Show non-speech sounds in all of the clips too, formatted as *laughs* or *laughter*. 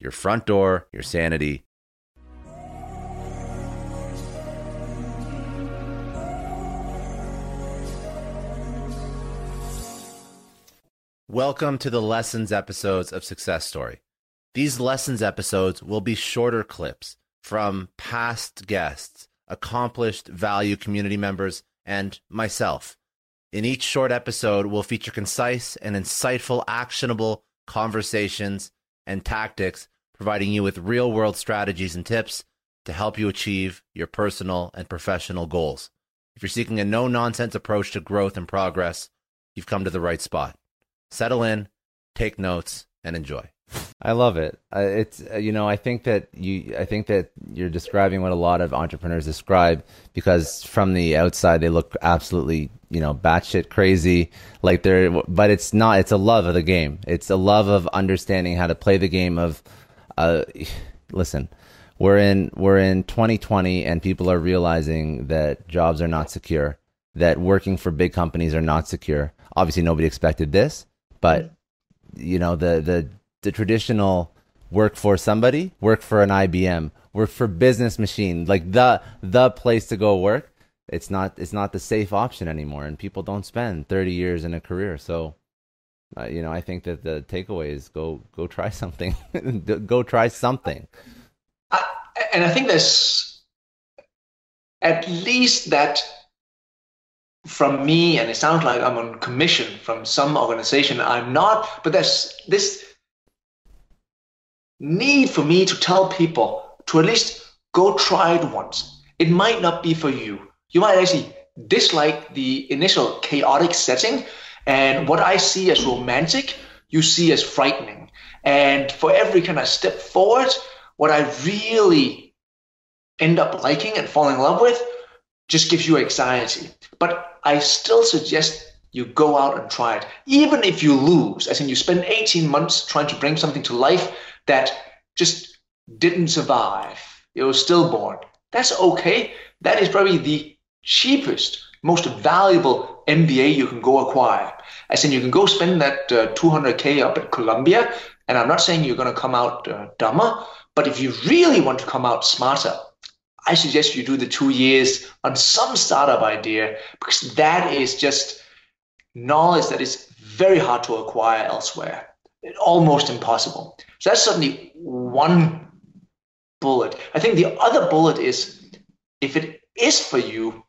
your front door, your sanity. Welcome to the lessons episodes of Success Story. These lessons episodes will be shorter clips from past guests, accomplished value community members, and myself. In each short episode, we'll feature concise and insightful, actionable conversations and tactics providing you with real world strategies and tips to help you achieve your personal and professional goals. If you're seeking a no nonsense approach to growth and progress, you've come to the right spot. Settle in, take notes, and enjoy. I love it. It's uh, you know I think that you I think that you're describing what a lot of entrepreneurs describe because from the outside they look absolutely you know batshit crazy like they're but it's not. It's a love of the game. It's a love of understanding how to play the game of uh, *sighs* listen, we're in we're in 2020 and people are realizing that jobs are not secure, that working for big companies are not secure. Obviously, nobody expected this, but you know the the the traditional work for somebody, work for an IBM, work for business machine, like the the place to go work. It's not it's not the safe option anymore, and people don't spend 30 years in a career. So uh, you know, I think that the takeaway is go go try *laughs* something. go try something. And I think there's at least that from me, and it sounds like I'm on commission from some organization. I'm not, but there's this need for me to tell people to at least go try it once. It might not be for you. You might actually dislike the initial chaotic setting, and what I see as romantic, you see as frightening. And for every kind of step forward, what I really end up liking and falling in love with just gives you anxiety. But I still suggest you go out and try it. Even if you lose, as in you spend 18 months trying to bring something to life that just didn't survive, it was stillborn. That's okay. That is probably the cheapest most valuable MBA you can go acquire. As in, you can go spend that uh, 200K up at Columbia, and I'm not saying you're going to come out uh, dumber, but if you really want to come out smarter, I suggest you do the two years on some startup idea because that is just knowledge that is very hard to acquire elsewhere, almost impossible. So that's certainly one bullet. I think the other bullet is if it is for you,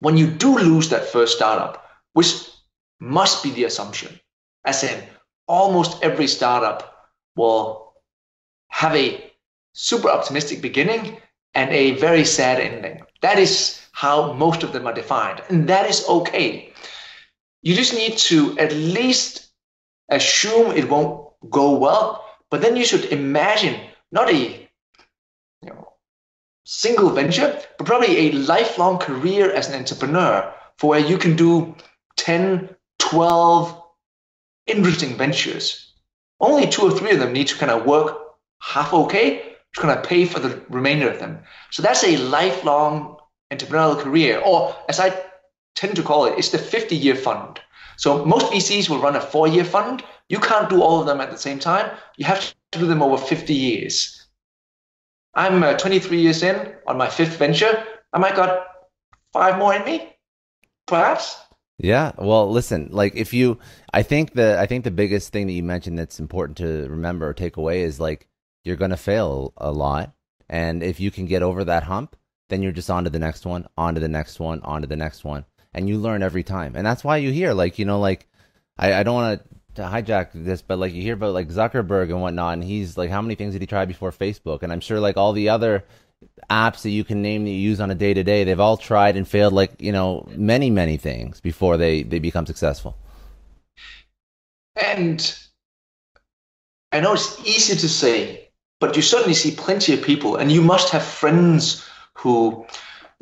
when you do lose that first startup, which must be the assumption, as in almost every startup will have a super optimistic beginning and a very sad ending. That is how most of them are defined, and that is okay. You just need to at least assume it won't go well, but then you should imagine not a you know single venture, but probably a lifelong career as an entrepreneur for where you can do 10, 12 interesting ventures. Only two or three of them need to kind of work half okay to kind of pay for the remainder of them. So that's a lifelong entrepreneurial career, or as I tend to call it, it's the 50 year fund. So most VCs will run a four year fund. You can't do all of them at the same time. You have to do them over 50 years. I'm uh, 23 years in on my fifth venture. I might got five more in me, perhaps. Yeah. Well, listen, like if you, I think the, I think the biggest thing that you mentioned that's important to remember or take away is like you're to fail a lot. And if you can get over that hump, then you're just on to the next one, on to the next one, on to the next one. And you learn every time. And that's why you hear like, you know, like I, I don't want to hijack this, but like you hear about like Zuckerberg and whatnot, and he's like, how many things did he try before Facebook? And I'm sure like all the other apps that you can name that you use on a day to day, they've all tried and failed like, you know, many, many things before they, they become successful. And I know it's easy to say, but you certainly see plenty of people, and you must have friends who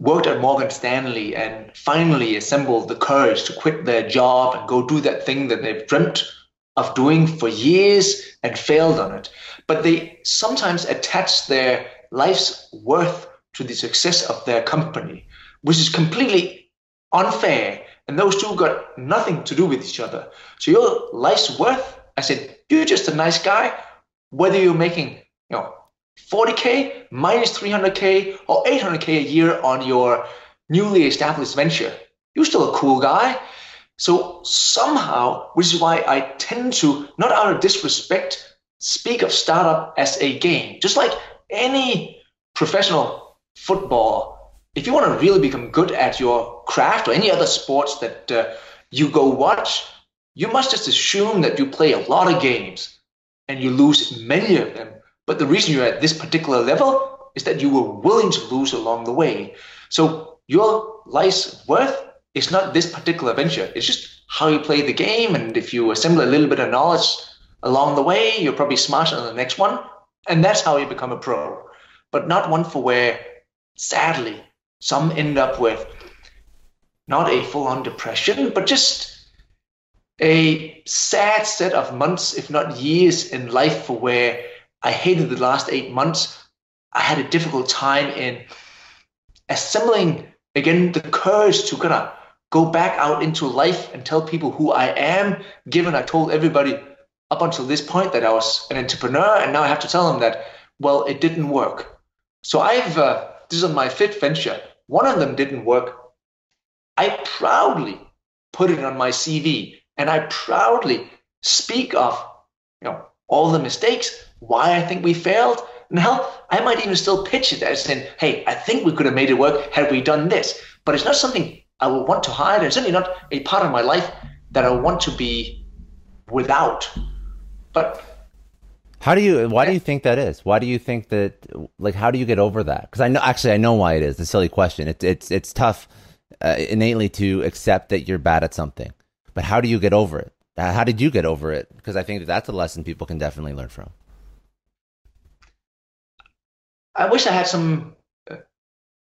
worked at Morgan Stanley and finally assembled the courage to quit their job and go do that thing that they've dreamt of doing for years and failed on it. But they sometimes attach their life's worth to the success of their company, which is completely unfair. And those two got nothing to do with each other. So your life's worth, I said, you're just a nice guy, whether you're making, you know, 40k minus 300k or 800k a year on your newly established venture. You're still a cool guy. So somehow, which is why I tend to, not out of disrespect, speak of startup as a game. Just like any professional football, if you want to really become good at your craft or any other sports that uh, you go watch, you must just assume that you play a lot of games and you lose many of them. But the reason you're at this particular level is that you were willing to lose along the way. So your life's worth is not this particular venture. It's just how you play the game. And if you assemble a little bit of knowledge along the way, you're probably smarter than the next one. And that's how you become a pro. But not one for where, sadly, some end up with not a full on depression, but just a sad set of months, if not years, in life for where I hated the last eight months. I had a difficult time in assembling again the courage to kind of go back out into life and tell people who I am, given I told everybody up until this point that I was an entrepreneur, and now I have to tell them that, well, it didn't work. So I've, uh, this is my fifth venture. One of them didn't work. I proudly put it on my CV and I proudly speak of, you know, all the mistakes, why I think we failed. And hell, I might even still pitch it as in, hey, I think we could have made it work had we done this. But it's not something I would want to hide. It's certainly not a part of my life that I want to be without. But how do you? Why do you think that is? Why do you think that? Like, how do you get over that? Because I know, actually, I know why it is. It's a silly question. It's it's it's tough uh, innately to accept that you're bad at something. But how do you get over it? How did you get over it? Because I think that that's a lesson people can definitely learn from. I wish I had some uh,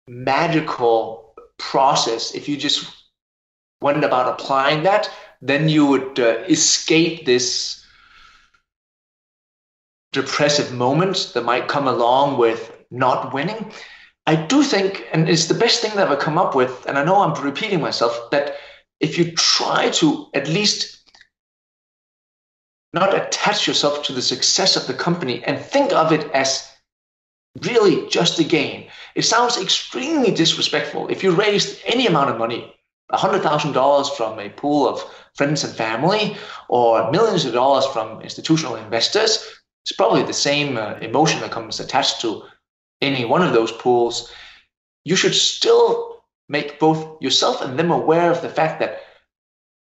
magical process. If you just went about applying that, then you would uh, escape this depressive moment that might come along with not winning. I do think, and it's the best thing that I've come up with, and I know I'm repeating myself, that if you try to at least not attach yourself to the success of the company and think of it as really just a game, it sounds extremely disrespectful. If you raised any amount of money, $100,000 from a pool of friends and family, or millions of dollars from institutional investors, it's probably the same uh, emotion that comes attached to any one of those pools. You should still make both yourself and them aware of the fact that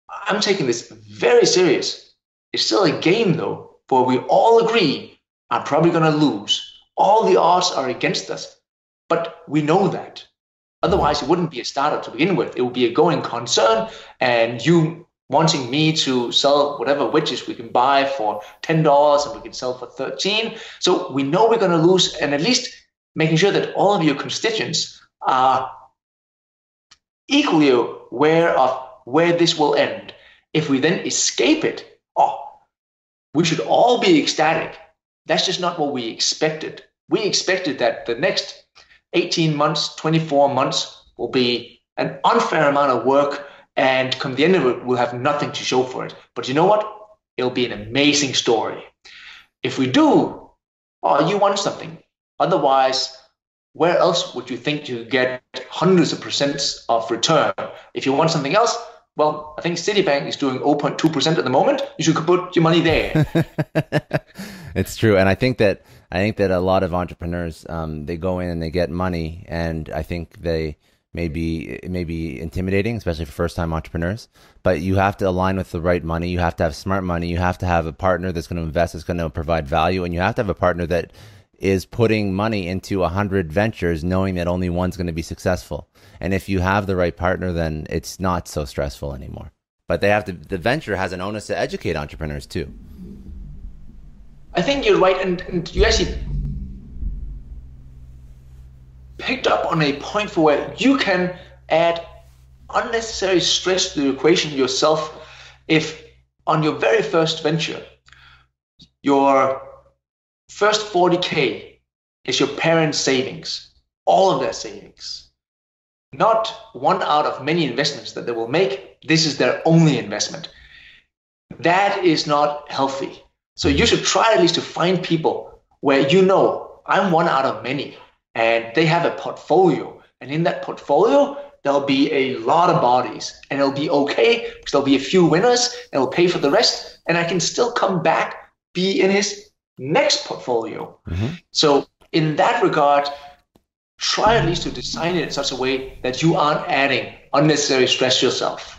I'm taking this very serious. It's still a game, though, for we all agree I'm probably going to lose. All the odds are against us, but we know that. Otherwise, it wouldn't be a startup to begin with. It would be a going concern, and you wanting me to sell whatever widgets we can buy for ten dollars and we can sell for thirteen. So we know we're going to lose, and at least making sure that all of your constituents are equally aware of where this will end. If we then escape it, oh, we should all be ecstatic. That's just not what we expected. We expected that the next 18 months, 24 months will be an unfair amount of work, and come the end of it, we'll have nothing to show for it. But you know what? It'll be an amazing story. If we do, oh, you won something. Otherwise, where else would you think you get hundreds of percents of return? If you want something else, well, I think Citibank is doing 0.2% at the moment. You should put your money there. *laughs* it's true. And I think that I think that a lot of entrepreneurs um, they go in and they get money and I think they may be it may be intimidating, especially for first time entrepreneurs. But you have to align with the right money. You have to have smart money. You have to have a partner that's going to invest, that's going to provide value, and you have to have a partner that is putting money into a hundred ventures, knowing that only one's going to be successful. And if you have the right partner, then it's not so stressful anymore. But they have to. The venture has an onus to educate entrepreneurs too. I think you're right, and, and you actually picked up on a point for where you can add unnecessary stress to the equation yourself if on your very first venture your first 40k is your parents savings all of their savings. Not one out of many investments that they will make. This is their only investment. That is not healthy so you should try at least to find people where you know i'm one out of many and they have a portfolio. And in that portfolio, there'll be a lot of bodies, and it'll be okay because there'll be a few winners, and will pay for the rest, and I can still come back, be in his next portfolio. Mm-hmm. So in that regard, try at least to design it in such a way that you aren't adding unnecessary stress yourself.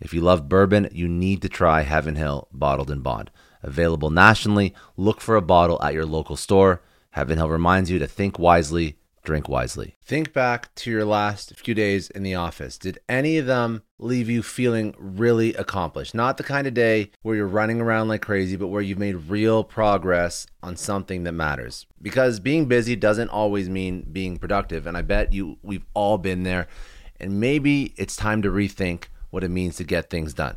If you love bourbon, you need to try Heaven Hill Bottled in Bond. Available nationally, look for a bottle at your local store. Heaven Hill reminds you to think wisely, drink wisely. Think back to your last few days in the office. Did any of them leave you feeling really accomplished? Not the kind of day where you're running around like crazy, but where you've made real progress on something that matters. Because being busy doesn't always mean being productive, and I bet you we've all been there. And maybe it's time to rethink what it means to get things done.